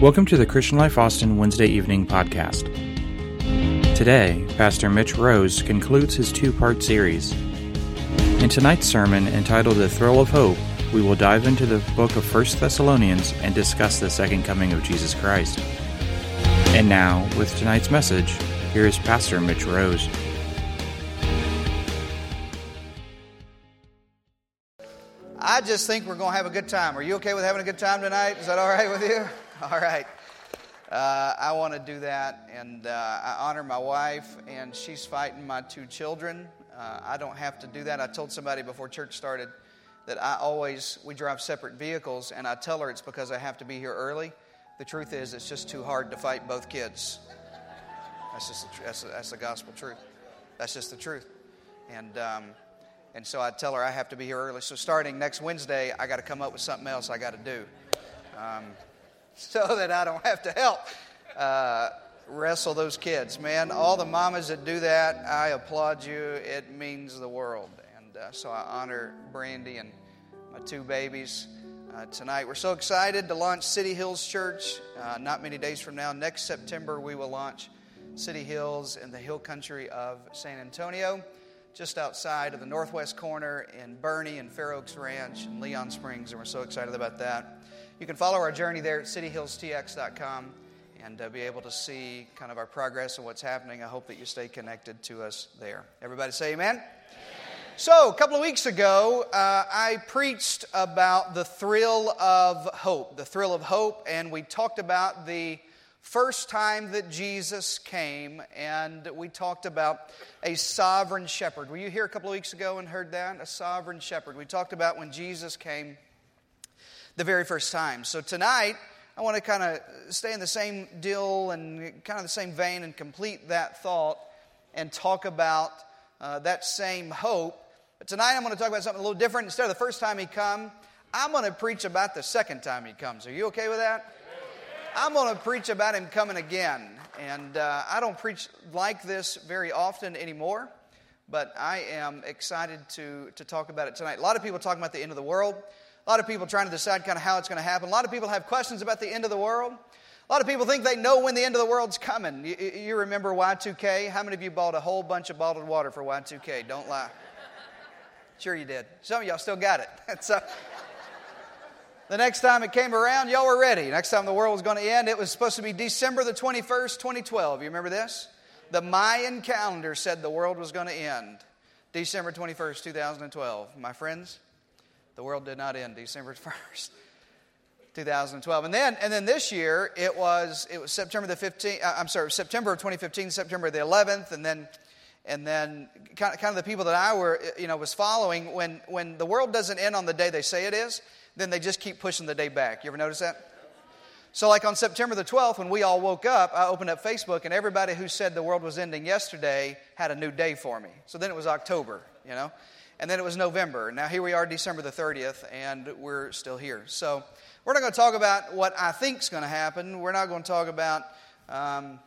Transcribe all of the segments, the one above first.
Welcome to the Christian Life Austin Wednesday evening podcast. Today, Pastor Mitch Rose concludes his two part series. In tonight's sermon, entitled The Thrill of Hope, we will dive into the book of 1 Thessalonians and discuss the second coming of Jesus Christ. And now, with tonight's message, here is Pastor Mitch Rose. I just think we're going to have a good time. Are you okay with having a good time tonight? Is that all right with you? All right. Uh, I want to do that, and uh, I honor my wife, and she's fighting my two children. Uh, I don't have to do that. I told somebody before church started that I always, we drive separate vehicles, and I tell her it's because I have to be here early. The truth is, it's just too hard to fight both kids. That's just the, that's, the, that's the gospel truth. That's just the truth. And, um, and so I tell her I have to be here early. So starting next Wednesday, I got to come up with something else I got to do. Um, so that I don't have to help uh, wrestle those kids. Man, all the mamas that do that, I applaud you. It means the world. And uh, so I honor Brandy and my two babies uh, tonight. We're so excited to launch City Hills Church. Uh, not many days from now, next September, we will launch City Hills in the hill country of San Antonio. Just outside of the northwest corner in Boerne and Fair Oaks Ranch and Leon Springs, and we're so excited about that you can follow our journey there at cityhillstx.com and uh, be able to see kind of our progress and what's happening. I hope that you stay connected to us there. Everybody say amen. amen. So, a couple of weeks ago, uh, I preached about the thrill of hope, the thrill of hope, and we talked about the first time that Jesus came, and we talked about a sovereign shepherd. Were you here a couple of weeks ago and heard that? A sovereign shepherd. We talked about when Jesus came the very first time. So tonight, I want to kind of stay in the same deal and kind of the same vein and complete that thought and talk about uh, that same hope. But tonight, I'm going to talk about something a little different. Instead of the first time he come, I'm going to preach about the second time he comes. Are you okay with that? I'm going to preach about him coming again. And uh, I don't preach like this very often anymore, but I am excited to, to talk about it tonight. A lot of people talking about the end of the world. A lot of people trying to decide kind of how it's going to happen. A lot of people have questions about the end of the world. A lot of people think they know when the end of the world's coming. You, you remember Y2K? How many of you bought a whole bunch of bottled water for Y2K? Don't lie. Sure, you did. Some of y'all still got it. so, the next time it came around, y'all were ready. Next time the world was going to end, it was supposed to be December the 21st, 2012. You remember this? The Mayan calendar said the world was going to end December 21st, 2012. My friends, the world did not end December 1st. 2012 and then and then this year it was it was september the 15th uh, i'm sorry september of 2015 september the 11th and then and then kind of, kind of the people that i were you know was following when when the world doesn't end on the day they say it is then they just keep pushing the day back you ever notice that so like on september the 12th when we all woke up i opened up facebook and everybody who said the world was ending yesterday had a new day for me so then it was october you know and then it was November. Now here we are, December the 30th, and we're still here. So we're not going to talk about what I think is going to happen. We're not going to talk about um,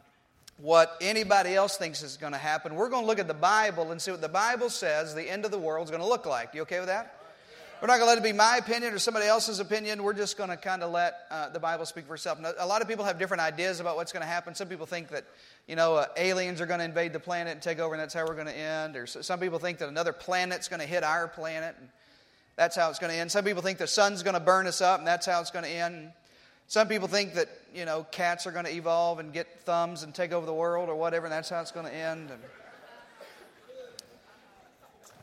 what anybody else thinks is going to happen. We're going to look at the Bible and see what the Bible says the end of the world is going to look like. You okay with that? We're not going to let it be my opinion or somebody else's opinion. We're just going to kind of let uh, the Bible speak for itself. Now, a lot of people have different ideas about what's going to happen. Some people think that, you know, uh, aliens are going to invade the planet and take over, and that's how we're going to end. Or some people think that another planet's going to hit our planet, and that's how it's going to end. Some people think the sun's going to burn us up, and that's how it's going to end. Some people think that, you know, cats are going to evolve and get thumbs and take over the world or whatever, and that's how it's going to end. And,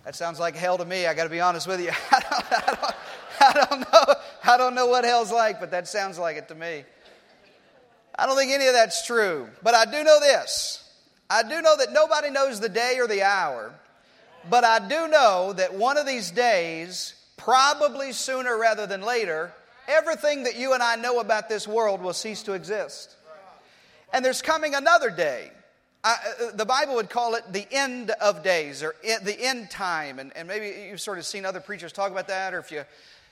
that sounds like hell to me. I got to be honest with you. I don't, I, don't, I don't, know. I don't know what hell's like, but that sounds like it to me. I don't think any of that's true. But I do know this. I do know that nobody knows the day or the hour. But I do know that one of these days, probably sooner rather than later, everything that you and I know about this world will cease to exist. And there's coming another day I, uh, the Bible would call it the end of days or the end time. And, and maybe you've sort of seen other preachers talk about that, or if you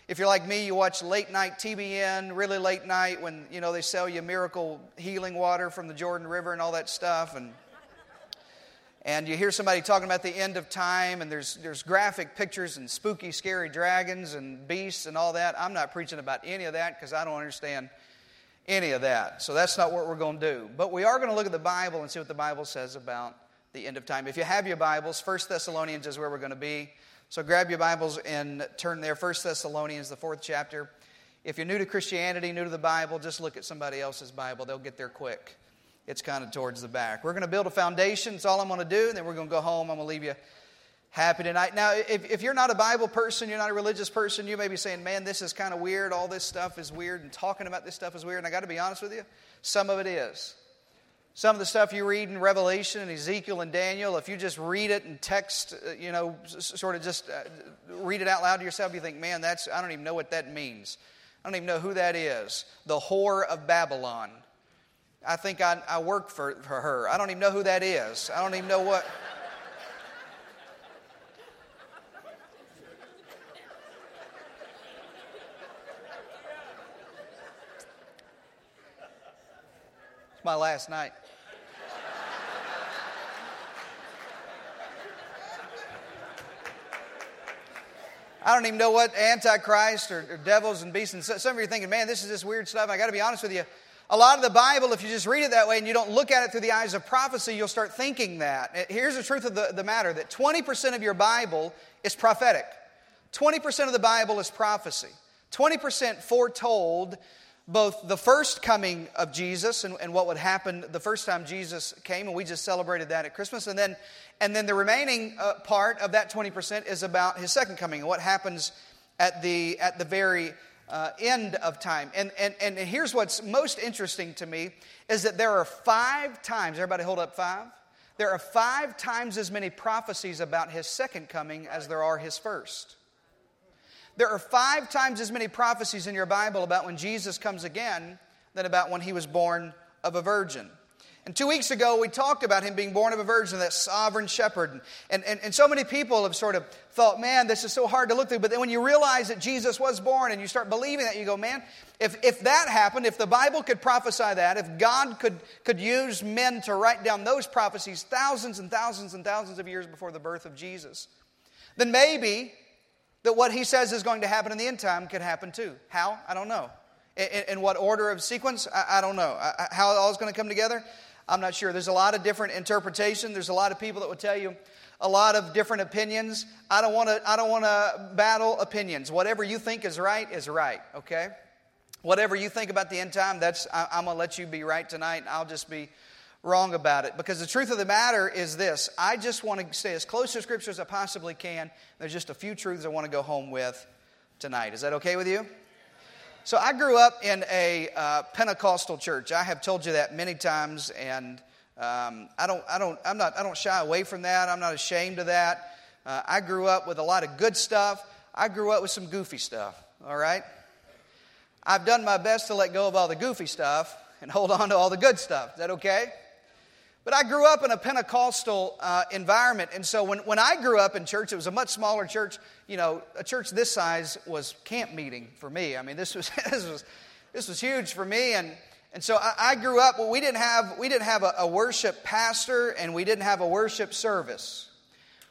if you're like me, you watch late night TBN, really late night when you know they sell you miracle healing water from the Jordan River and all that stuff, and and you hear somebody talking about the end of time, and there's there's graphic pictures and spooky, scary dragons and beasts and all that. I'm not preaching about any of that because I don't understand any of that. So that's not what we're going to do. But we are going to look at the Bible and see what the Bible says about the end of time. If you have your Bibles, First Thessalonians is where we're going to be. So grab your Bibles and turn there. First Thessalonians, the fourth chapter. If you're new to Christianity, new to the Bible, just look at somebody else's Bible. They'll get there quick. It's kind of towards the back. We're going to build a foundation. That's all I'm going to do. And then we're going to go home. I'm going to leave you happy tonight. Now, if, if you're not a Bible person, you're not a religious person, you may be saying, man, this is kind of weird. All this stuff is weird, and talking about this stuff is weird. And I got to be honest with you, some of it is. Some of the stuff you read in Revelation and Ezekiel and Daniel, if you just read it and text, uh, you know, sort of just uh, read it out loud to yourself, you think, man, that's, I don't even know what that means. I don't even know who that is. The whore of Babylon. I think I, I work for, for her. I don't even know who that is. I don't even know what. It's my last night. I don't even know what Antichrist or, or devils and beasts. And some of you are thinking, man, this is this weird stuff. I got to be honest with you. A lot of the Bible, if you just read it that way and you don't look at it through the eyes of prophecy, you'll start thinking that. Here's the truth of the, the matter that 20% of your Bible is prophetic, 20% of the Bible is prophecy, 20% foretold both the first coming of Jesus and, and, what would happen the first time Jesus came, and we just celebrated that at Christmas. And then, and then the remaining uh, part of that 20% is about his second coming and what happens at the, at the very uh, end of time. And, and, and here's what's most interesting to me is that there are five times, everybody hold up five? There are five times as many prophecies about his second coming as there are his first. There are five times as many prophecies in your Bible about when Jesus comes again than about when he was born of a virgin. And two weeks ago, we talked about him being born of a virgin, that sovereign shepherd. And, and, and so many people have sort of thought, man, this is so hard to look through. But then when you realize that Jesus was born and you start believing that, you go, man, if, if that happened, if the Bible could prophesy that, if God could, could use men to write down those prophecies thousands and thousands and thousands of years before the birth of Jesus, then maybe that what he says is going to happen in the end time could happen too. How? I don't know. In, in what order of sequence? I, I don't know. I, how all is going to come together? I'm not sure. There's a lot of different interpretation. There's a lot of people that would tell you a lot of different opinions. I don't want to. I don't want to battle opinions. Whatever you think is right is right. Okay. Whatever you think about the end time, that's I, I'm going to let you be right tonight. I'll just be wrong about it. Because the truth of the matter is this I just want to stay as close to Scripture as I possibly can. There's just a few truths I want to go home with tonight. Is that okay with you? So I grew up in a uh, Pentecostal church. I have told you that many times, and um, I don't, I don't, I'm not, I don't shy away from that. I'm not ashamed of that. Uh, I grew up with a lot of good stuff. I grew up with some goofy stuff. All right. I've done my best to let go of all the goofy stuff and hold on to all the good stuff. Is that okay? But I grew up in a Pentecostal uh, environment, and so when, when I grew up in church, it was a much smaller church. You know, a church this size was camp meeting for me. I mean, this was this was this was huge for me, and and so I, I grew up. Well, we didn't have we didn't have a, a worship pastor, and we didn't have a worship service.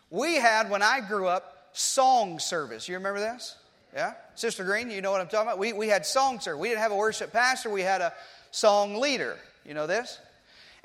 We had when I grew up song service. You remember this? Yeah, Sister Green, you know what I'm talking about. We we had song service. We didn't have a worship pastor. We had a song leader. You know this?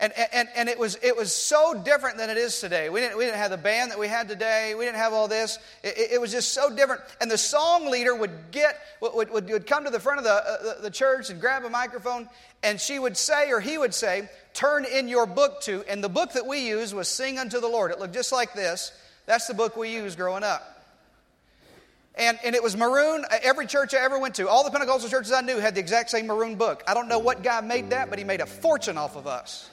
And, and, and it, was, it was so different than it is today. We didn't, we didn't have the band that we had today. We didn't have all this. It, it was just so different. And the song leader would get, would, would, would come to the front of the, uh, the church and grab a microphone, and she would say, or he would say, turn in your book to. And the book that we used was Sing Unto the Lord. It looked just like this. That's the book we used growing up. And, and it was maroon. Every church I ever went to, all the Pentecostal churches I knew had the exact same maroon book. I don't know what guy made that, but he made a fortune off of us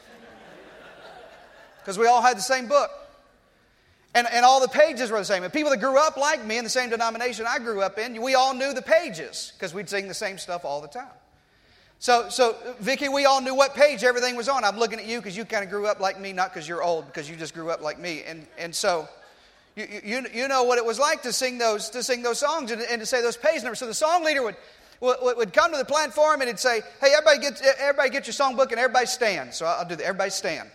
because we all had the same book. And, and all the pages were the same. And people that grew up like me in the same denomination I grew up in, we all knew the pages because we'd sing the same stuff all the time. So, so Vicki, we all knew what page everything was on. I'm looking at you because you kind of grew up like me, not because you're old, because you just grew up like me. And, and so you, you, you know what it was like to sing those, to sing those songs and, and to say those page numbers. So the song leader would, would, would come to the platform and he'd say, hey, everybody get, everybody get your songbook and everybody stand. So I'll do that. Everybody stand.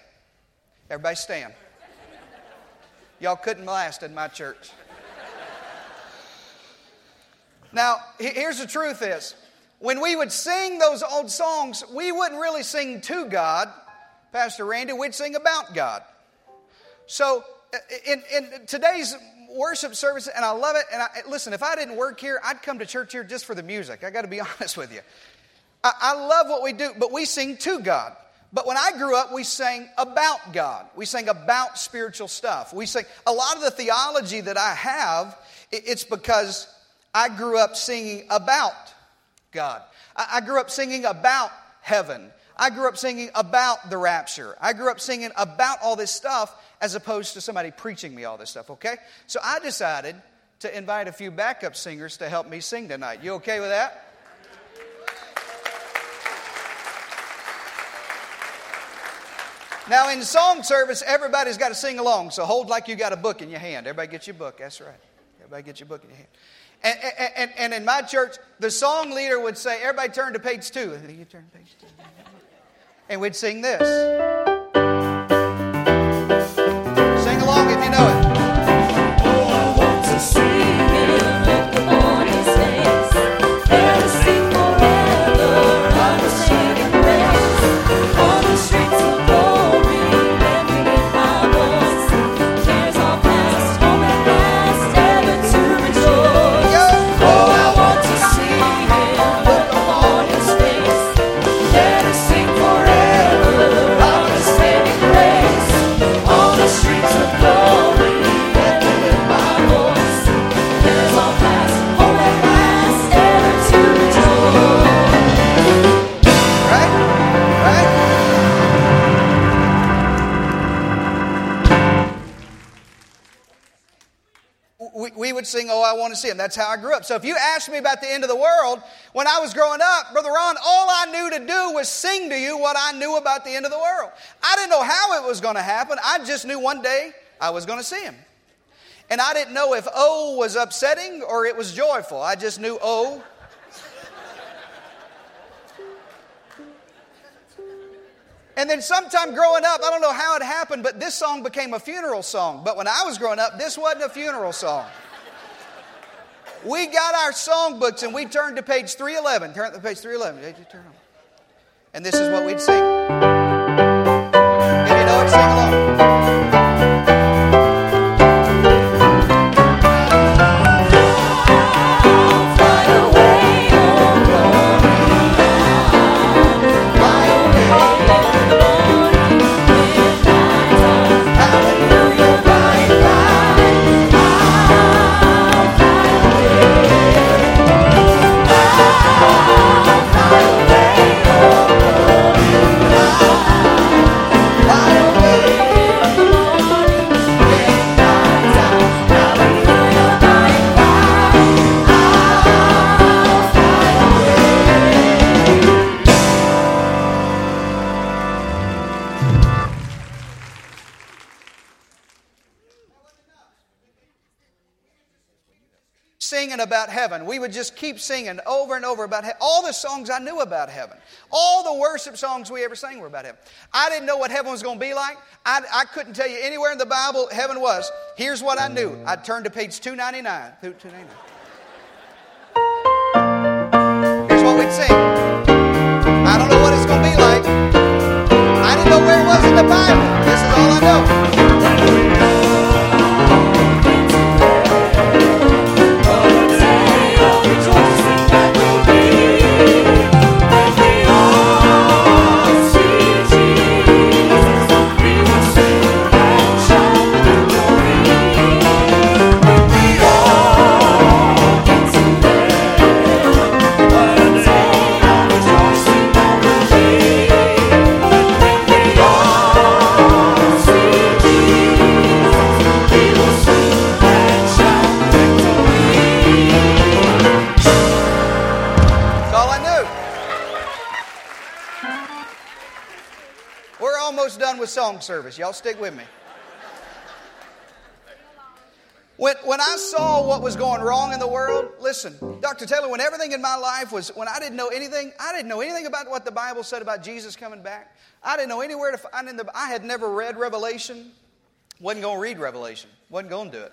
Everybody stand. Y'all couldn't last in my church. Now, here's the truth is, when we would sing those old songs, we wouldn't really sing to God, Pastor Randy, we'd sing about God. So in, in today's worship service, and I love it, and I, listen, if I didn't work here, I'd come to church here just for the music. I got to be honest with you. I, I love what we do, but we sing to God. But when I grew up, we sang about God. We sang about spiritual stuff. We sang a lot of the theology that I have, it's because I grew up singing about God. I grew up singing about heaven. I grew up singing about the rapture. I grew up singing about all this stuff as opposed to somebody preaching me all this stuff, okay? So I decided to invite a few backup singers to help me sing tonight. You okay with that? Now, in song service, everybody's got to sing along, so hold like you got a book in your hand. Everybody get your book. That's right. Everybody get your book in your hand. And, and, and, in my church, the song leader would say, Everybody turn to page two. And you turn to page two. And we'd sing this. Sing, Oh, I want to see him. That's how I grew up. So if you ask me about the end of the world, when I was growing up, Brother Ron, all I knew to do was sing to you what I knew about the end of the world. I didn't know how it was going to happen. I just knew one day I was going to see him. And I didn't know if O was upsetting or it was joyful. I just knew oh. And then sometime growing up, I don't know how it happened, but this song became a funeral song. But when I was growing up, this wasn't a funeral song we got our songbooks and we turned to page 311. Turn to page 311. Turn on. And this is what we'd sing. If you know it, sing along. About heaven. We would just keep singing over and over about all the songs I knew about heaven. All the worship songs we ever sang were about heaven. I didn't know what heaven was going to be like. I, I couldn't tell you anywhere in the Bible heaven was. Here's what I knew. I turned to page 299. 299. Here's what we'd sing. I don't know what it's going to be like. I didn't know where it was in the Bible. Service. Y'all stick with me. When, when I saw what was going wrong in the world, listen, Dr. Taylor, when everything in my life was, when I didn't know anything, I didn't know anything about what the Bible said about Jesus coming back. I didn't know anywhere to find in the, I had never read Revelation, wasn't going to read Revelation, wasn't going to do it.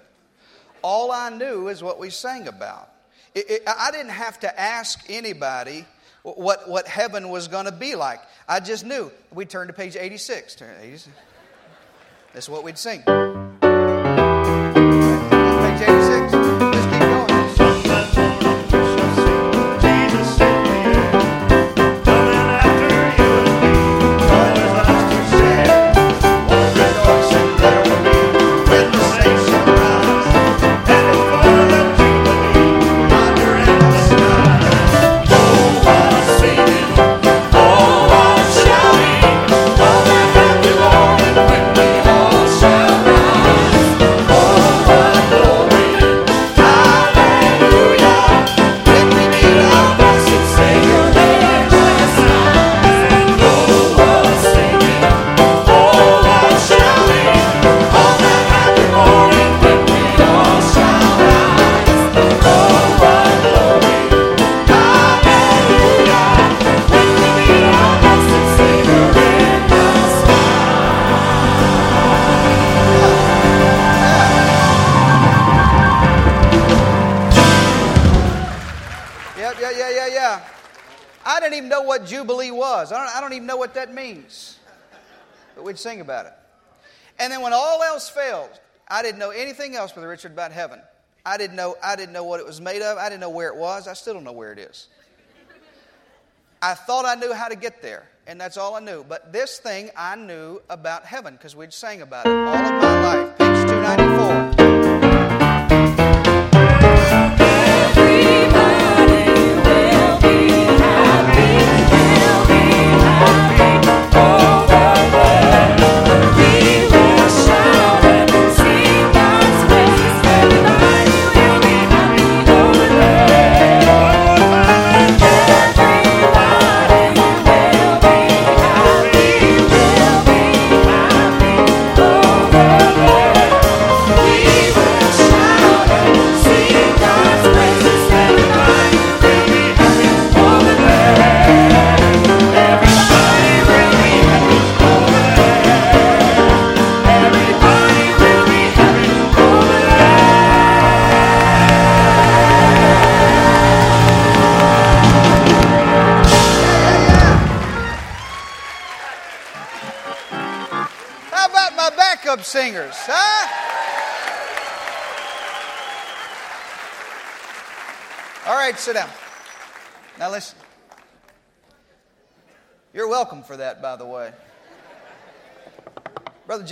All I knew is what we sang about. It, it, I didn't have to ask anybody what, what heaven was going to be like. I just knew. We turned to page 86. Turn 86. That's what we'd sing. Sing about it. And then when all else failed, I didn't know anything else, Brother Richard, about heaven. I didn't know, I didn't know what it was made of. I didn't know where it was. I still don't know where it is. I thought I knew how to get there, and that's all I knew. But this thing I knew about heaven because we'd sang about it all of my life. Page 294.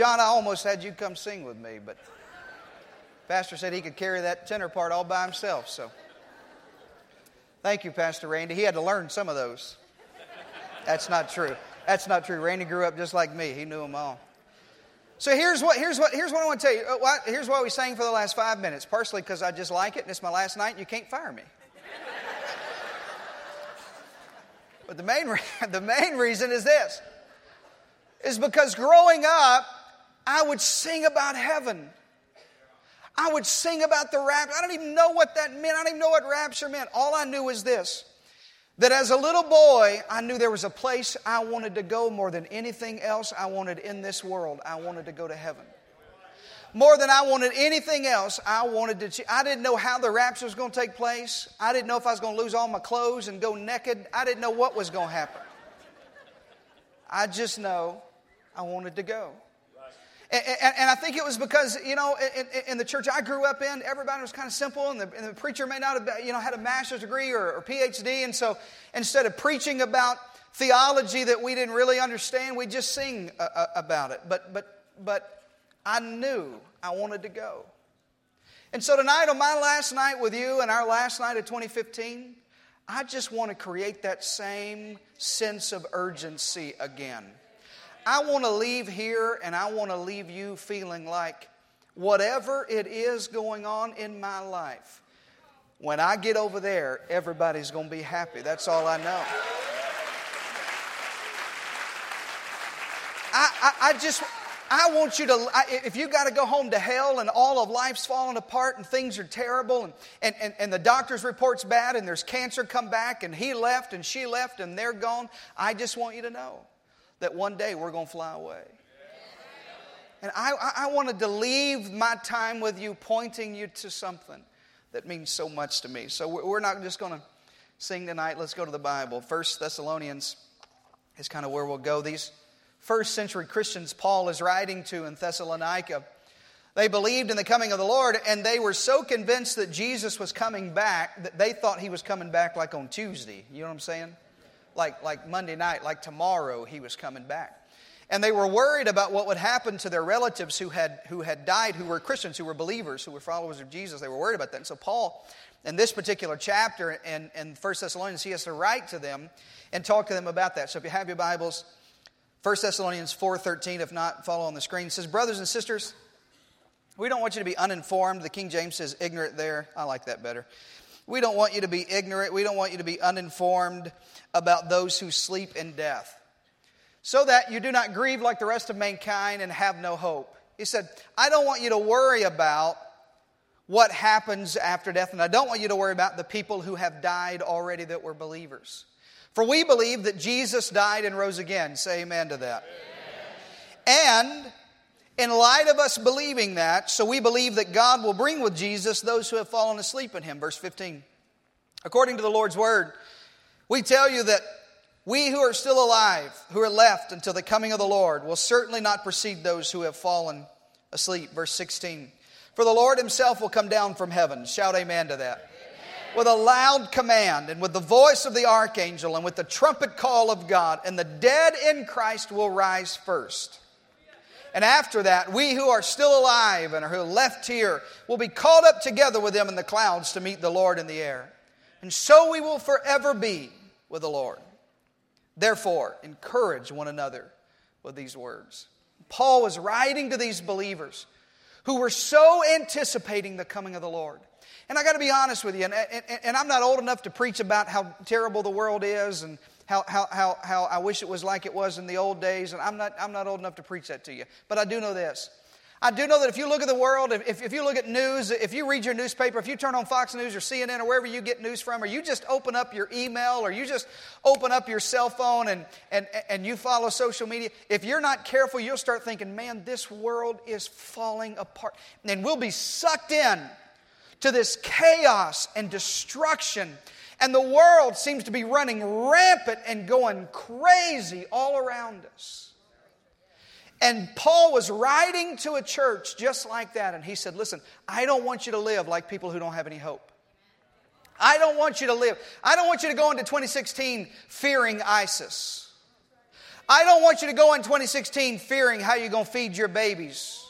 John, I almost had you come sing with me, but Pastor said he could carry that tenor part all by himself, so. Thank you, Pastor Randy. He had to learn some of those. That's not true. That's not true. Randy grew up just like me. He knew them all. So here's what, here's what, here's what I want to tell you. Uh, Here's why we sang for the last five minutes. Partially because I just like it and it's my last night and you can't fire me. but the main, the main reason is this. Is because growing up, I would sing about heaven. I would sing about the rapture. I don't even know what that meant. I don't even know what rapture meant. All I knew was this that as a little boy, I knew there was a place I wanted to go more than anything else I wanted in this world. I wanted to go to heaven. More than I wanted anything else, I wanted to. I didn't know how the rapture was going to take place. I didn't know if I was going to lose all my clothes and go naked. I didn't know what was going to happen. I just know I wanted to go. And, and, I think it was because, you know, in, in- the church I grew up in, everybody was kind of simple, and the, and the preacher may not have, you know, had a master's degree or, or PhD. And so instead of preaching about theology that we didn't really understand, we just sing uh, uh, about it. But, but, but I knew I wanted to go. And so tonight, on my last night with you and our last night of 2015, I just want to create that same sense of urgency again. I want to leave here and I want to leave you feeling like whatever it is going on in my life, when I get over there, everybody's going to be happy. That's all I know. I, I, I just, I want you to, if you got to go home to hell and all of life's falling apart and things are terrible and, and, and, and the doctor's report's bad and there's cancer come back and he left and she left and they're gone, I just want you to know that one day we're going to fly away. And I, I, wanted to leave my time with you pointing you to something that means so much to me. So we're not just going to sing tonight. Let's go to the Bible. First Thessalonians is kind of where we'll go. These first century Christians Paul is writing to in Thessalonica. They believed in the coming of the Lord, and they were so convinced that Jesus was coming back that they thought he was coming back like on Tuesday. You know what I'm saying? Like, like Monday night, like tomorrow, he was coming back. And they were worried about what would happen to their relatives who had, who had died, who were Christians, who were believers, who were followers of Jesus. They were worried about that. And so, Paul, in this particular chapter in, in 1 Thessalonians, he has to write to them and talk to them about that. So, if you have your Bibles, 1 Thessalonians 4.13, if not, follow on the screen. It says, Brothers and sisters, we don't want you to be uninformed. The King James says ignorant there. I like that better. We don't want you to be ignorant. We don't want you to be uninformed about those who sleep in death so that you do not grieve like the rest of mankind and have no hope. He said, I don't want you to worry about what happens after death, and I don't want you to worry about the people who have died already that were believers. For we believe that Jesus died and rose again. Say amen to that. Amen. And in light of us believing that, so we believe that God will bring with Jesus those who have fallen asleep in him. Verse 15. According to the Lord's word, we tell you that we who are still alive, who are left until the coming of the Lord, will certainly not precede those who have fallen asleep. Verse 16. For the Lord himself will come down from heaven. Shout amen to that. Amen. With a loud command, and with the voice of the archangel, and with the trumpet call of God, and the dead in Christ will rise first. And after that, we who are still alive and who are left here will be caught up together with them in the clouds to meet the Lord in the air. And so we will forever be with the Lord. Therefore, encourage one another with these words. Paul was writing to these believers who were so anticipating the coming of the Lord. And I got to be honest with you, and, and, and, I'm not old enough to preach about how terrible the world is and how, how, how, how I wish it was like it was in the old days, and I'm not, I'm not old enough to preach that to you. But I do know this I do know that if you look at the world, if, if you look at news, if you read your newspaper, if you turn on Fox News or CNN or wherever you get news from, or you just open up your email or you just open up your cell phone and, and, and you follow social media, if you're not careful, you'll start thinking, man, this world is falling apart. And we'll be sucked in to this chaos and destruction. And the world seems to be running rampant and going crazy all around us. And Paul was writing to a church just like that. And he said, Listen, I don't want you to live like people who don't have any hope. I don't want you to live. I don't want you to go into 2016 fearing ISIS. I don't want you to go in 2016 fearing how you're going to feed your babies.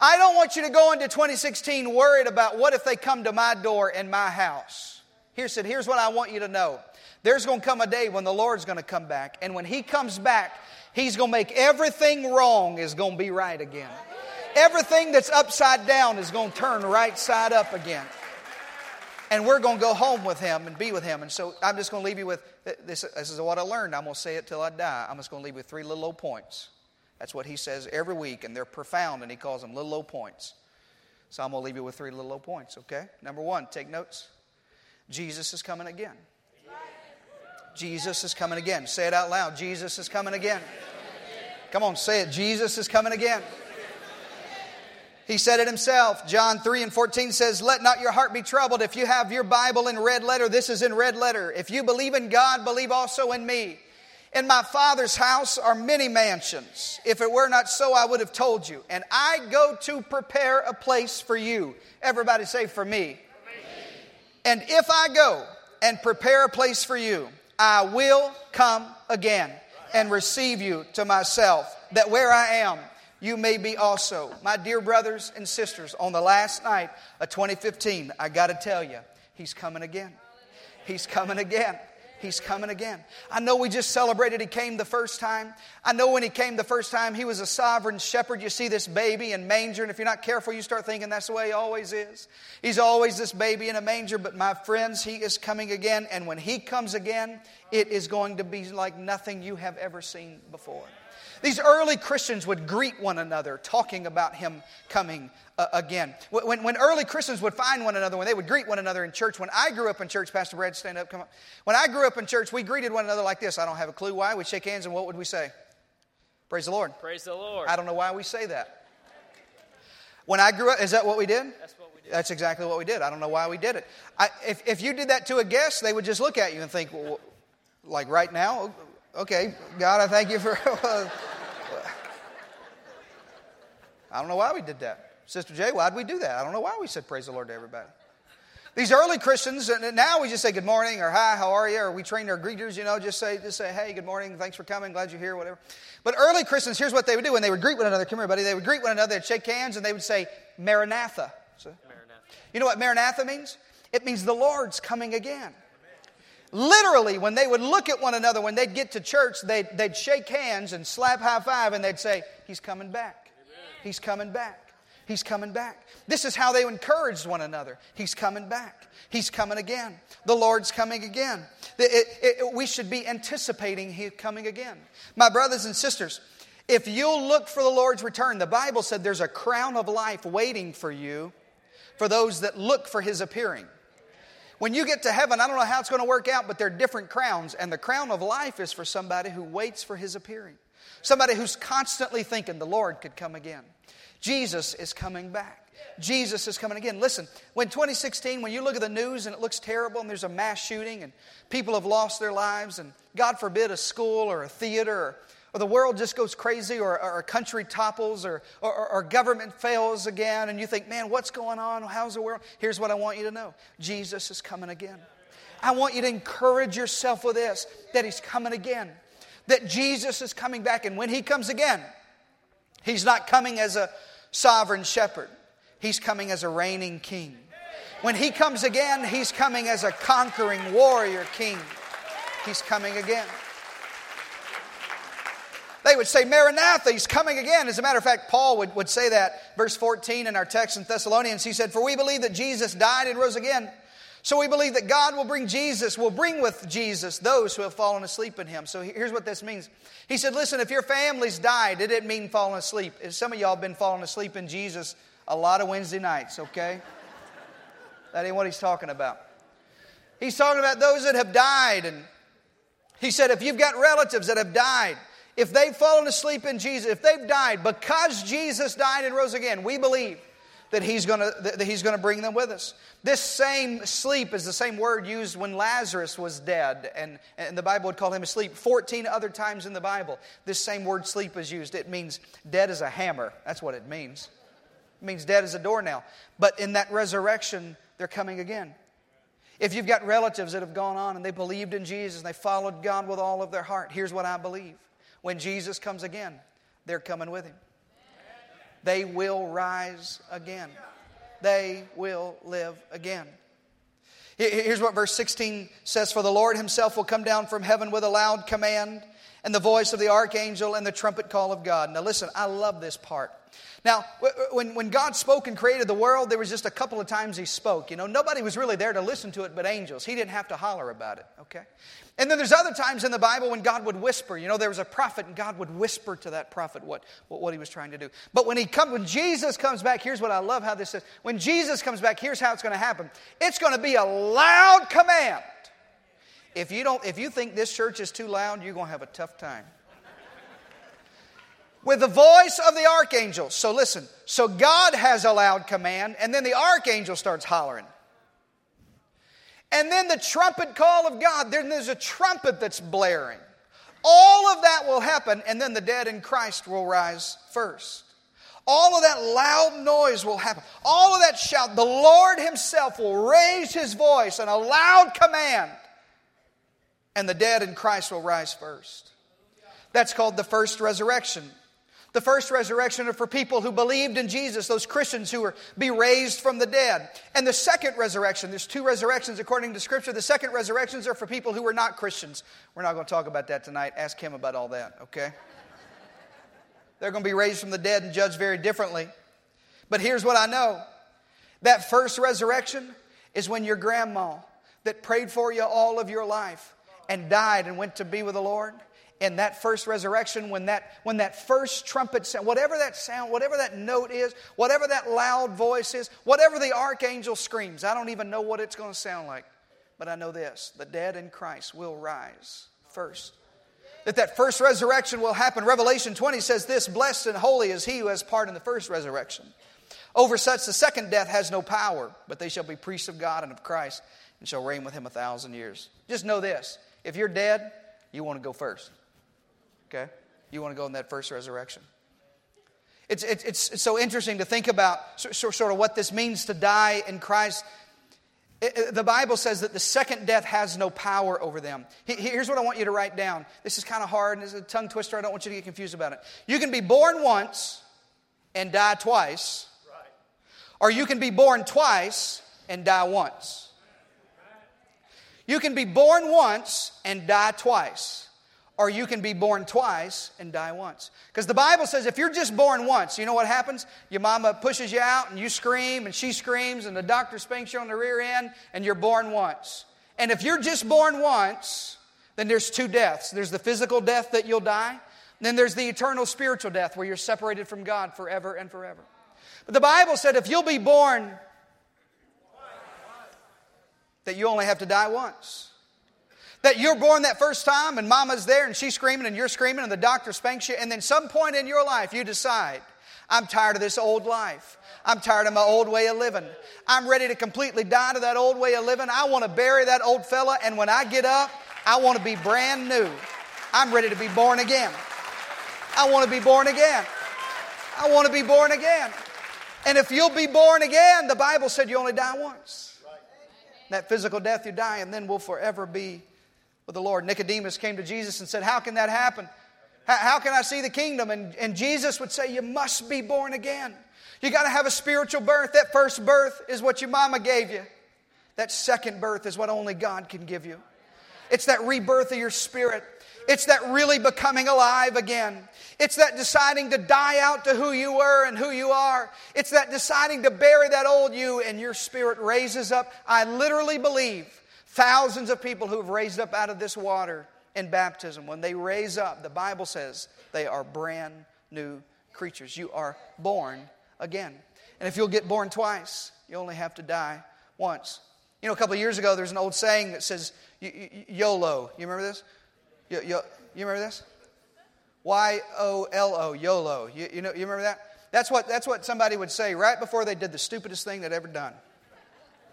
I don't want you to go into 2016 worried about what if they come to my door in my house. Here said, here's what I want you to know. There's going to come a day when the Lord's going to come back. And when He comes back, He's going to make everything wrong is going to be right again. Everything that's upside down is going to turn right side up again. And we're going to go home with him and be with him. And so I'm just going to leave you with uh, this. This is what I learned. I'm going to say it till I die. I'm just going to leave you with three little old points. That's what he says every week, and they're profound, and he calls them little old points. So I'm going to leave you with three little old points, okay? Number one, take notes. Jesus is coming again. Jesus is coming again. Say it out loud. Jesus is coming again. Come on, say it. Jesus is coming again. He said it himself. John 3 and 14 says, Let not your heart be troubled. If you have your Bible in red letter, this is in red letter. If you believe in God, believe also in me. In my Father's house are many mansions. If it were not so, I would have told you. And I go to prepare a place for you. Everybody say, For me. And if I go and prepare a place for you, I will come again and receive you to myself, that where I am, you may be also. My dear brothers and sisters, on the last night of 2015, I got to tell you, He's coming again. He's coming again. He's coming again. I know we just celebrated He came the first time. I know when He came the first time, He was a sovereign shepherd. You see this baby in manger, and if you're not careful, you start thinking that's the way He always is. He's always this baby in a manger, but my friends, He is coming again, and when He comes again, it is going to be like nothing you have ever seen before. These early Christians would greet one another talking about him coming uh, again. When, when early Christians would find one another, when they would greet one another in church, when I grew up in church, Pastor Brad, stand up, come on. When I grew up in church, we greeted one another like this. I don't have a clue why. We'd shake hands and what would we say? Praise the Lord. Praise the Lord. I don't know why we say that. When I grew up, is that what we did? That's what we did. That's exactly what we did. I don't know why we did it. I, if, if you did that to a guest, they would just look at you and think, well, like right now, okay, God, I thank you for. I don't know why we did that. Sister Jay, why'd we do that? I don't know why we said praise the Lord to everybody. These early Christians, and now we just say good morning or hi, how are you? Or we train our greeters, you know, just say, just say, hey, good morning, thanks for coming, glad you're here, whatever. But early Christians, here's what they would do when they would greet one another. Come here, buddy. They would greet one another, they'd shake hands, and they would say, Maranatha. So, Maranatha. You know what Maranatha means? It means the Lord's coming again. Literally, when they would look at one another, when they'd get to church, they'd, they'd shake hands and slap high five, and they'd say, He's coming back. He's coming back. He's coming back. This is how they encouraged one another. He's coming back. He's coming again. The Lord's coming again. It, it, it, we should be anticipating His coming again. My brothers and sisters, if you'll look for the Lord's return, the Bible said there's a crown of life waiting for you for those that look for His appearing. When you get to heaven, I don't know how it's going to work out, but there are different crowns, and the crown of life is for somebody who waits for His appearing. Somebody who's constantly thinking the Lord could come again. Jesus is coming back. Jesus is coming again. Listen, when 2016, when you look at the news and it looks terrible and there's a mass shooting and people have lost their lives and God forbid a school or a theater or, or the world just goes crazy or, a country topples or, or, or government fails again and you think, man, what's going on? How's the world? Here's what I want you to know Jesus is coming again. I want you to encourage yourself with this that He's coming again, that Jesus is coming back. And when He comes again, He's not coming as a sovereign shepherd, he's coming as a reigning king. When he comes again, he's coming as a conquering warrior king. He's coming again. They would say, Maranatha, he's coming again. As a matter of fact, Paul would, would say that, verse 14 in our text in Thessalonians. He said, For we believe that Jesus died and rose again so we believe that God will bring Jesus, will bring with Jesus those who have fallen asleep in him. So here's what this means. He said, Listen, if your family's died, it didn't mean falling asleep. Some of y'all have been falling asleep in Jesus a lot of Wednesday nights, okay? that ain't what he's talking about. He's talking about those that have died. And he said, if you've got relatives that have died, if they've fallen asleep in Jesus, if they've died because Jesus died and rose again, we believe that he's going to that he's going to bring them with us. This same sleep is the same word used when Lazarus was dead, and, and the Bible would call him asleep. 14 other times in the Bible, this same word sleep is used. It means dead as a hammer. That's what it means. It means dead as a doornail. But in that resurrection, they're coming again. If you've got relatives that have gone on and they believed in Jesus and they followed God with all of their heart, here's what I believe. When Jesus comes again, they're coming with him they will rise again. They will live again. Here's what verse 16 says For the Lord himself will come down from heaven with a loud command, and the voice of the archangel, and the trumpet call of God. Now, listen, I love this part. Now, when, when God spoke and created the world, there was just a couple of times He spoke. You know, nobody was really there to listen to it but angels. He didn't have to holler about it, okay? And then there's other times in the Bible when God would whisper. You know, there was a prophet and God would whisper to that prophet what, what, what he was trying to do. But when he come, when Jesus comes back, here's what I love how this says. When Jesus comes back, here's how it's going to happen. It's going to be a loud command. If you don't, if you think this church is too loud, you're going to have a tough time. With the voice of the archangel. So listen. So God has a loud command, and then the archangel starts hollering. And then the trumpet call of God, then there's a trumpet that's blaring. All of that will happen, and then the dead in Christ will rise first. All of that loud noise will happen. All of that shout. The Lord Himself will raise His voice in a loud command, and the dead in Christ will rise first. That's called the first resurrection. The first resurrection are for people who believed in Jesus, those Christians who were be raised from the dead. And the second resurrection, there's two resurrections according to Scripture. The second resurrections are for people who were not Christians. We're not going to talk about that tonight. Ask him about all that, okay? They're going to be raised from the dead and judged very differently. But here's what I know that first resurrection is when your grandma that prayed for you all of your life and died and went to be with the Lord in that first resurrection, when that, when that first trumpet sound, whatever that sound, whatever that note is, whatever that loud voice is, whatever the archangel screams, I don't even know what it's going to sound like. But I know this the dead in Christ will rise first. That that first resurrection will happen. Revelation 20 says this Blessed and holy is he who has part in the first resurrection. Over such, the second death has no power, but they shall be priests of God and of Christ and shall reign with him a thousand years. Just know this if you're dead, you want to go first. Okay? You want to go in that first resurrection. It's, it's, it's so interesting to think about sort of what this means to die in Christ. It, the Bible says that the second death has no power over them. Here's what I want you to write down. This is kind of hard and it's a tongue twister. I don't want you to get confused about it. You can be born once and die twice, or you can be born twice and die once. You can be born once and die twice or you can be born twice and die once. Because the Bible says if you're just born once, you know what happens? Your mama pushes you out and you scream and she screams and the doctor spanks you on the rear end and you're born once. And if you're just born once, then there's two deaths there's the physical death that you'll die, then there's the eternal spiritual death where you're separated from God forever and forever. But the Bible said if you'll be born, that you only have to die once. That you're born that first time and mama's there and she's screaming and you're screaming and the doctor spanks you, and then some point in your life you decide, I'm tired of this old life. I'm tired of my old way of living. I'm ready to completely die to that old way of living. I want to bury that old fella, and when I get up, I want to be brand new. I'm ready to be born again. I want to be born again. I want to be born again. And if you'll be born again, the Bible said you only die once. That physical death you die, and then we'll forever be with the Lord. Nicodemus came to Jesus and said, How can that happen? How can I see the kingdom? And, and Jesus would say, You must be born again. You got to have a spiritual birth. That first birth is what your mama gave you. That second birth is what only God can give you. It's that rebirth of your spirit. It's that really becoming alive again. It's that deciding to die out to who you were and who you are. It's that deciding to bury that old you and your spirit raises up. I literally believe Thousands of people who have raised up out of this water in baptism, when they raise up, the Bible says they are brand new creatures. You are born again. And if you'll get born twice, you only have to die once. You know, a couple years ago, there's an old saying that says YOLO. You remember this? You, you, you remember this? Y O L O, YOLO. You, you, know, you remember that? That's what, that's what somebody would say right before they did the stupidest thing they'd ever done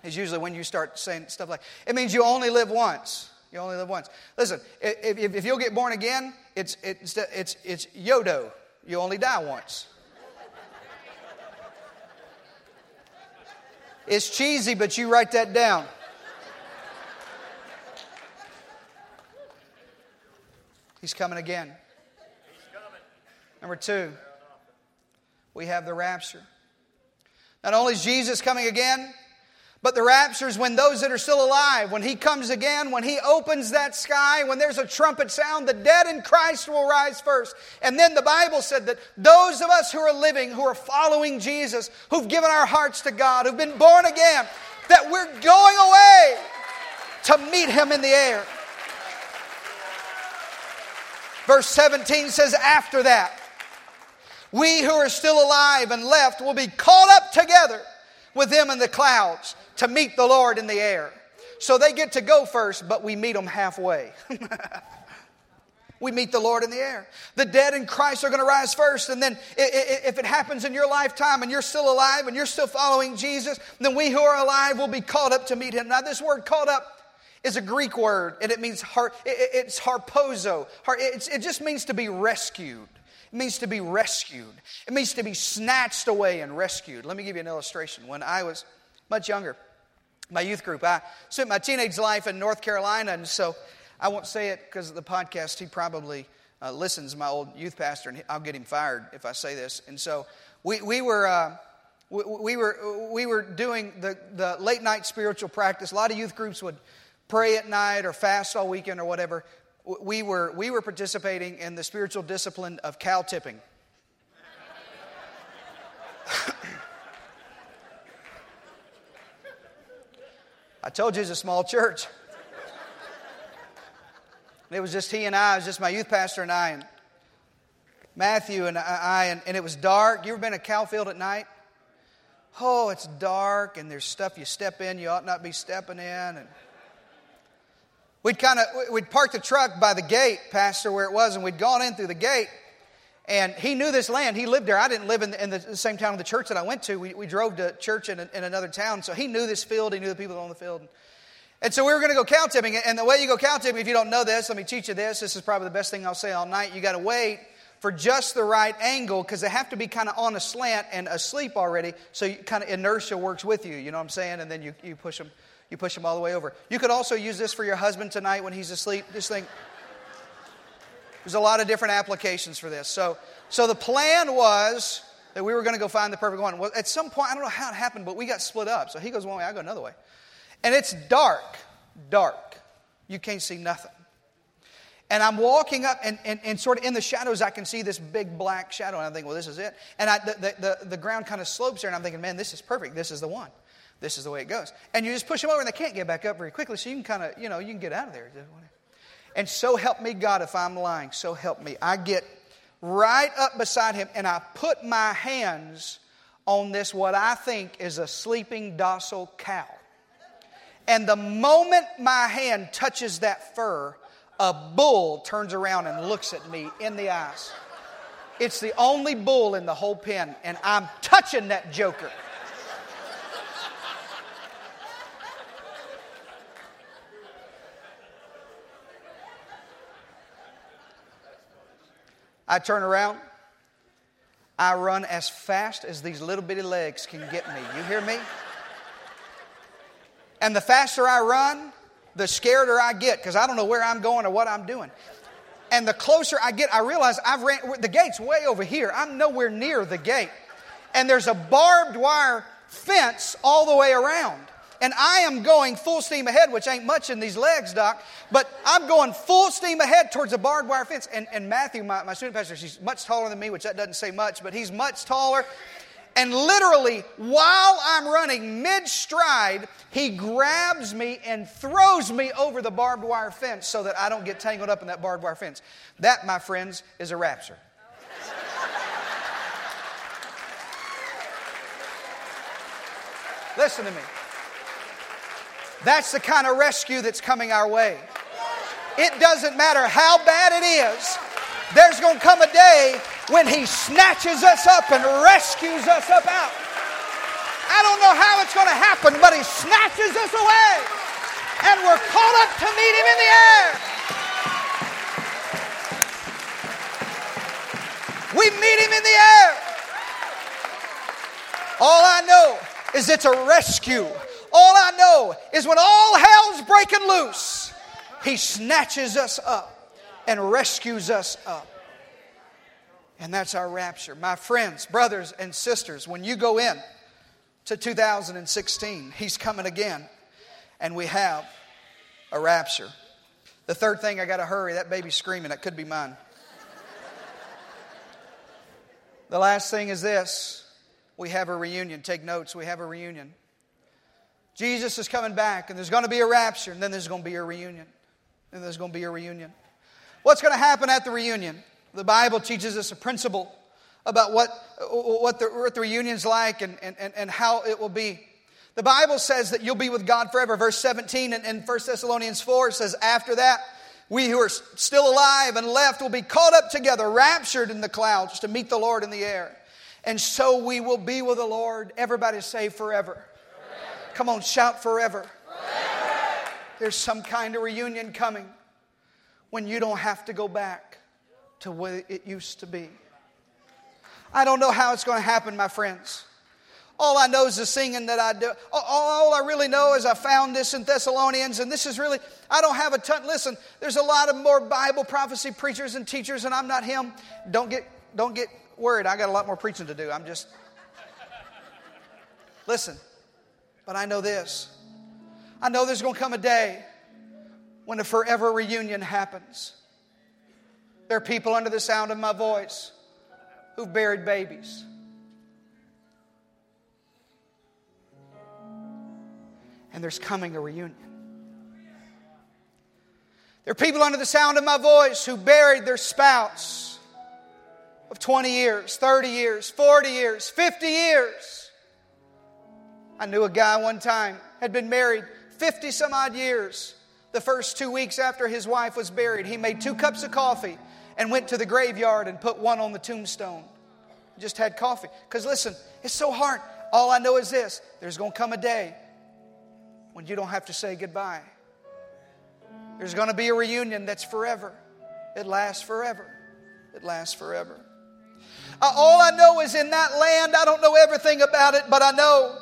is usually when you start saying stuff like, it means you only live once. You only live once. Listen, if, if, if you'll get born again, it's, it's, it's, it's Yodo. You only die once. It's cheesy, but you write that down. He's coming again. Number two, we have the rapture. Not only is Jesus coming again, but the rapture is when those that are still alive, when He comes again, when He opens that sky, when there's a trumpet sound, the dead in Christ will rise first. And then the Bible said that those of us who are living, who are following Jesus, who've given our hearts to God, who've been born again, that we're going away to meet Him in the air. Verse 17 says, After that, we who are still alive and left will be caught up together with them in the clouds to meet the Lord in the air. So they get to go first, but we meet them halfway. we meet the Lord in the air. The dead in Christ are going to rise first, and then if it happens in your lifetime and you're still alive and you're still following Jesus, then we who are alive will be called up to meet Him. Now, this word called up is a Greek word, and it means har. it's harpazo. It just means to be rescued. It means to be rescued. It means to be snatched away and rescued. Let me give you an illustration. When I was much younger, my youth group. I spent my teenage life in North Carolina, and so I won't say it because of the podcast. He probably uh, listens, my old youth pastor, and I'll get him fired if I say this. And so we, we were. Uh, we, were, we were doing the, the late night spiritual practice. A lot of youth groups would pray at night or fast all weekend or whatever. We were, we were participating in the spiritual discipline of cow tipping. I told you it's a small church. it was just he and I, it was just my youth pastor and I, and Matthew and I, and, and it was dark. You ever been a cow field at night? Oh, it's dark, and there's stuff you step in you ought not be stepping in. And we'd kind of we'd parked the truck by the gate, Pastor, where it was, and we'd gone in through the gate. And he knew this land. He lived there. I didn't live in the, in the same town of the church that I went to. We, we drove to church in, in another town. So he knew this field. He knew the people on the field. And so we were going to go cow tipping. And the way you go cow tipping, if you don't know this, let me teach you this. This is probably the best thing I'll say all night. You got to wait for just the right angle because they have to be kind of on a slant and asleep already. So kind of inertia works with you. You know what I'm saying? And then you, you push them. You push them all the way over. You could also use this for your husband tonight when he's asleep. This thing. There's a lot of different applications for this. So, so the plan was that we were going to go find the perfect one. Well, at some point, I don't know how it happened, but we got split up. So he goes one way, I go another way. And it's dark, dark. You can't see nothing. And I'm walking up, and, and, and sort of in the shadows, I can see this big black shadow. And I'm thinking, well, this is it. And I, the, the, the ground kind of slopes there, and I'm thinking, man, this is perfect. This is the one. This is the way it goes. And you just push them over, and they can't get back up very quickly, so you can kind of, you know, you can get out of there. And so help me God if I'm lying. So help me. I get right up beside him and I put my hands on this, what I think is a sleeping, docile cow. And the moment my hand touches that fur, a bull turns around and looks at me in the eyes. It's the only bull in the whole pen, and I'm touching that joker. I turn around. I run as fast as these little bitty legs can get me. You hear me? And the faster I run, the scareder I get because I don't know where I'm going or what I'm doing. And the closer I get, I realize I've ran, the gate's way over here. I'm nowhere near the gate. And there's a barbed wire fence all the way around and I am going full steam ahead, which ain't much in these legs, Doc, but I'm going full steam ahead towards a barbed wire fence. And, and Matthew, my, my student pastor, he's much taller than me, which that doesn't say much, but he's much taller. And literally, while I'm running mid stride, he grabs me and throws me over the barbed wire fence so that I don't get tangled up in that barbed wire fence. That, my friends, is a rapture. Listen to me. That's the kind of rescue that's coming our way. It doesn't matter how bad it is, there's going to come a day when He snatches us up and rescues us up out. I don't know how it's going to happen, but He snatches us away. And we're caught up to meet Him in the air. We meet Him in the air. All I know is it's a rescue all I know is when all hell's breaking loose, He snatches us up and rescues us up. And that's our rapture. My friends, brothers, and sisters, when you go in to 2016, He's coming again, and we have a rapture. The third thing, I got to hurry. That baby's screaming. That could be mine. The last thing is this we have a reunion. Take notes. We have a reunion. Jesus is coming back, and there's going to be a rapture, and then there's going to be a reunion. And there's going to be a reunion. What's going to happen at the reunion? The Bible teaches us a principle about what, what, the, what the reunion's like and, and, and how it will be. The Bible says that you'll be with God forever. Verse 17 in, in 1 Thessalonians 4 says, After that, we who are still alive and left will be caught up together, raptured in the clouds to meet the Lord in the air. And so we will be with the Lord. Everybody say forever. Come on, shout forever. forever. There's some kind of reunion coming when you don't have to go back to what it used to be. I don't know how it's going to happen, my friends. All I know is the singing that I do. All, I really know is I found this in Thessalonians, and this is really, I don't have a ton. Listen, there's a lot of more Bible prophecy preachers and teachers, and I'm not him. Don't get, don't get worried. I got a lot more preaching to do. I'm just. Listen, but I know this I know there's going to come a day when a forever reunion happens. There are people under the sound of my voice who've buried babies. And there's coming a reunion. There are people under the sound of my voice who buried their spouse of 20 years, 30 years, 40 years, 50 years. I knew a guy one time had been married 50 some odd years. The first two weeks after his wife was buried, he made two cups of coffee and went to the graveyard and put one on the tombstone. Just had coffee. Because listen, it's so hard. All I know is this there's going to come a day when you don't have to say goodbye. There's going to be a reunion that's forever. It lasts forever. It lasts forever. Uh, all I know is in that land, I don't know everything about it, but I know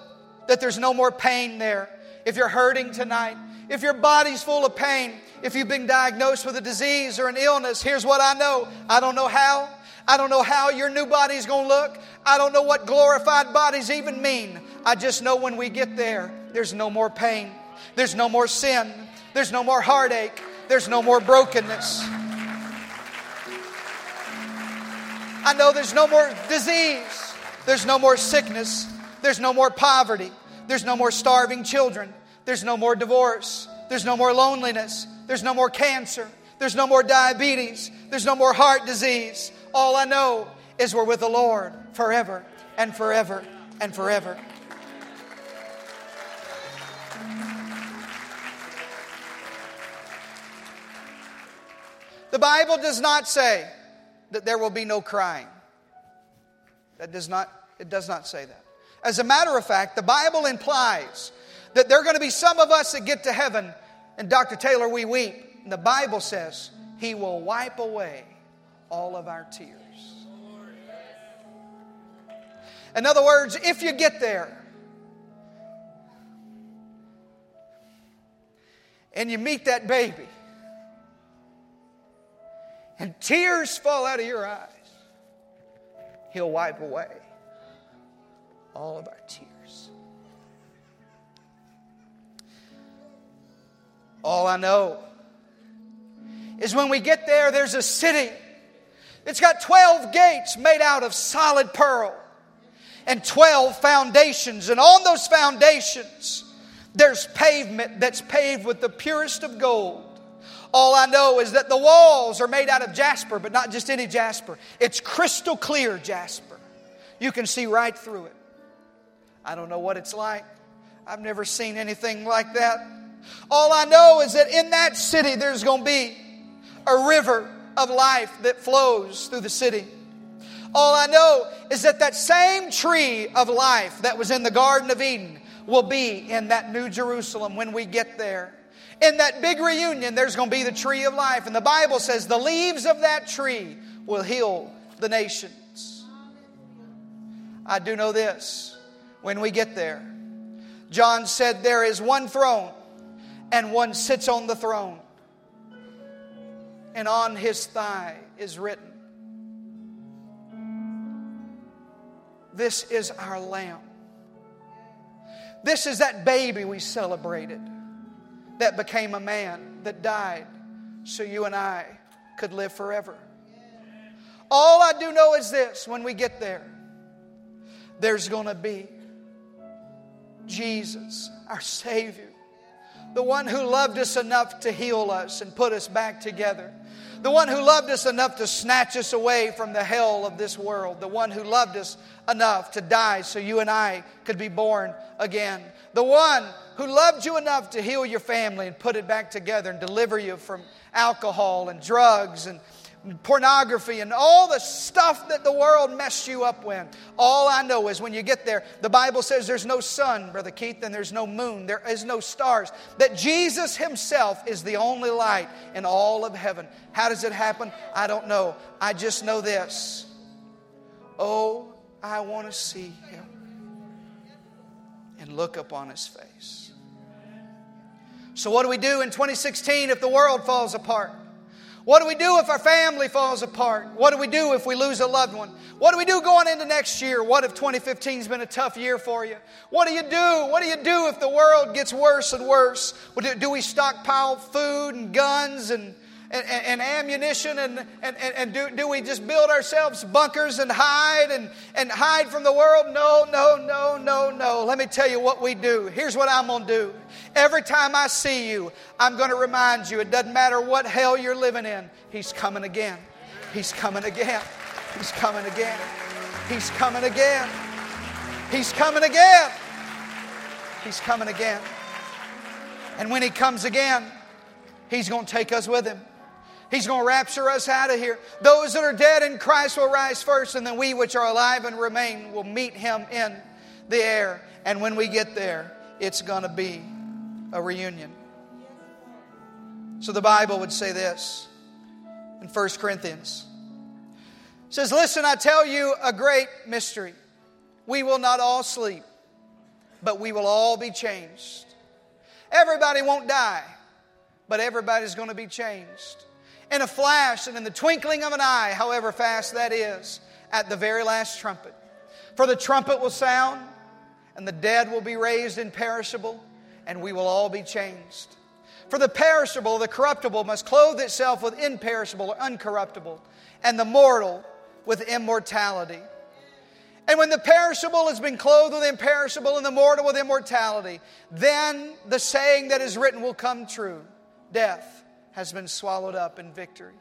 that there's no more pain there. If you're hurting tonight, if your body's full of pain, if you've been diagnosed with a disease or an illness, here's what I know. I don't know how. I don't know how your new body's going to look. I don't know what glorified bodies even mean. I just know when we get there, there's no more pain. There's no more sin. There's no more heartache. There's no more brokenness. I know there's no more disease. There's no more sickness. There's no more poverty. There's no more starving children. There's no more divorce. There's no more loneliness. There's no more cancer. There's no more diabetes. There's no more heart disease. All I know is we're with the Lord forever and forever and forever. The Bible does not say that there will be no crying. That does not, it does not say that. As a matter of fact, the Bible implies that there are going to be some of us that get to heaven, and Dr. Taylor, we weep. And the Bible says He will wipe away all of our tears. In other words, if you get there and you meet that baby, and tears fall out of your eyes, He'll wipe away all of our tears. All I know is when we get there, there's a city. It's got 12 gates made out of solid pearl and 12 foundations. And on those foundations, there's pavement that's paved with the purest of gold. All I know is that the walls are made out of jasper, but not just any jasper. It's crystal clear jasper. You can see right through it. I don't know what it's like. I've never seen anything like that. All I know is that in that city there's going to be a river of life that flows through the city. All I know is that that same tree of life that was in the Garden of Eden will be in that New Jerusalem when we get there. In that big reunion, there's going to be the tree of life. And the Bible says the leaves of that tree will heal the nations. I do know this when we get there. John said, There is one throne, and one sits on the throne. And on his thigh is written, This is our Lamb. This is that baby we celebrated that became a man, that died, so you and I could live forever. All I do know is this when we get there, there's going to be Jesus, our Savior, the one who loved us enough to heal us and put us back together. The one who loved us enough to snatch us away from the hell of this world. The one who loved us enough to die so you and I could be born again. The one who loved you enough to heal your family and put it back together and deliver you from alcohol and drugs and pornography and all the stuff that the world messed you up with. All I know is when you get there, the Bible says there's no sun, Brother Keith, and there's no moon, there is no stars. That Jesus Himself is the only light in all of heaven. How does it happen? I don't know. I just know this. Oh, I want to see Him and look upon His face. So, what do we do in 2016 if the world falls apart? What do we do if our family falls apart? What do we do if we lose a loved one? What do we do going into next year? What if 2015 has been a tough year for you? What do you do? What do you do if the world gets worse and worse? Do we stockpile food and guns and and, and, ammunition and, and, and do, do we just build ourselves bunkers and hide and, and hide from the world? No, no, no, no, no. Let me tell you what we do. Here's what I'm going to do. Every time I see you, I'm going to remind you it doesn't matter what hell you're living in, He's coming again. He's coming again. He's coming again. He's coming again. He's coming again. He's coming again. And when He comes again, He's going to take us with Him. He's going to rapture us out of here. Those that are dead in Christ will rise first, and then we which are alive and remain will meet him in the air. And when we get there, it's going to be a reunion. So the Bible would say this in 1 Corinthians. It says, Listen, I tell you a great mystery. We will not all sleep, but we will all be changed. Everybody won't die, but everybody's going to be changed in a flash and in the twinkling of an eye, however fast that is, at the very last trumpet. For the trumpet will sound, and the dead will be raised imperishable, and we will all be changed. For the perishable, the corruptible, must clothe itself with imperishable or uncorruptible, and the mortal with immortality. And when the perishable has been clothed with imperishable and the mortal with immortality, then the saying that is written will come true death has been swallowed up in victory.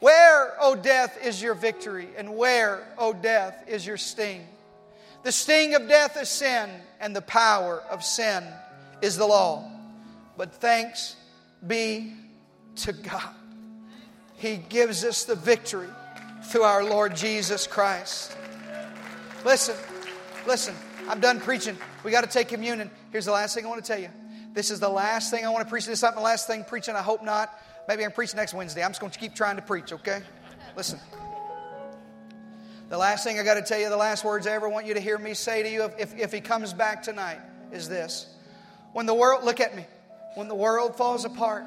Where, O death, is your victory? And where, O death, is your sting? The sting of death is sin, and the power of sin is the law. But thanks be to God. He gives us the victory through our Lord Jesus Christ. Listen, listen, I'm done preaching. We got to take communion. Here's the last thing I want to tell you. This is the last thing I want to preach. This is not my last thing preaching. I hope not. Maybe I can preach next Wednesday. I'm just going to keep trying to preach, okay? Listen. The last thing I got to tell you, the last words I ever want you to hear me say to you if, if he comes back tonight is this. When the world, look at me, when the world falls apart,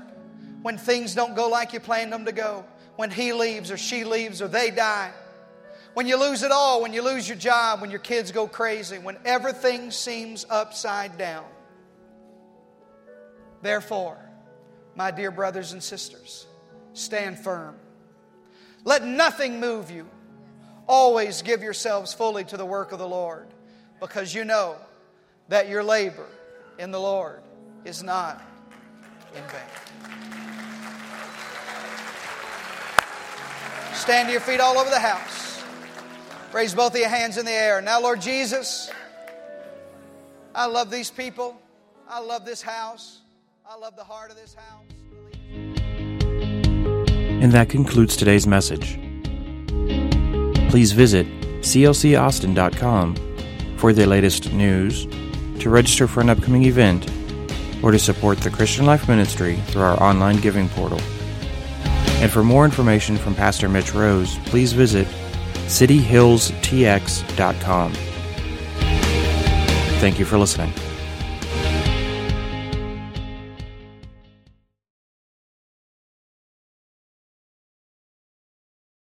when things don't go like you planned them to go, when he leaves or she leaves or they die, when you lose it all, when you lose your job, when your kids go crazy, when everything seems upside down, Therefore, my dear brothers and sisters, stand firm. Let nothing move you. Always give yourselves fully to the work of the Lord, because you know that your labor in the Lord is not in vain. Stand to your feet all over the house. Raise both of your hands in the air. Now, Lord Jesus, I love these people. I love this house. I love the heart of this house. And that concludes today's message. Please visit clcaustin.com for the latest news, to register for an upcoming event, or to support the Christian Life Ministry through our online giving portal. And for more information from Pastor Mitch Rose, please visit cityhillstx.com. Thank you for listening.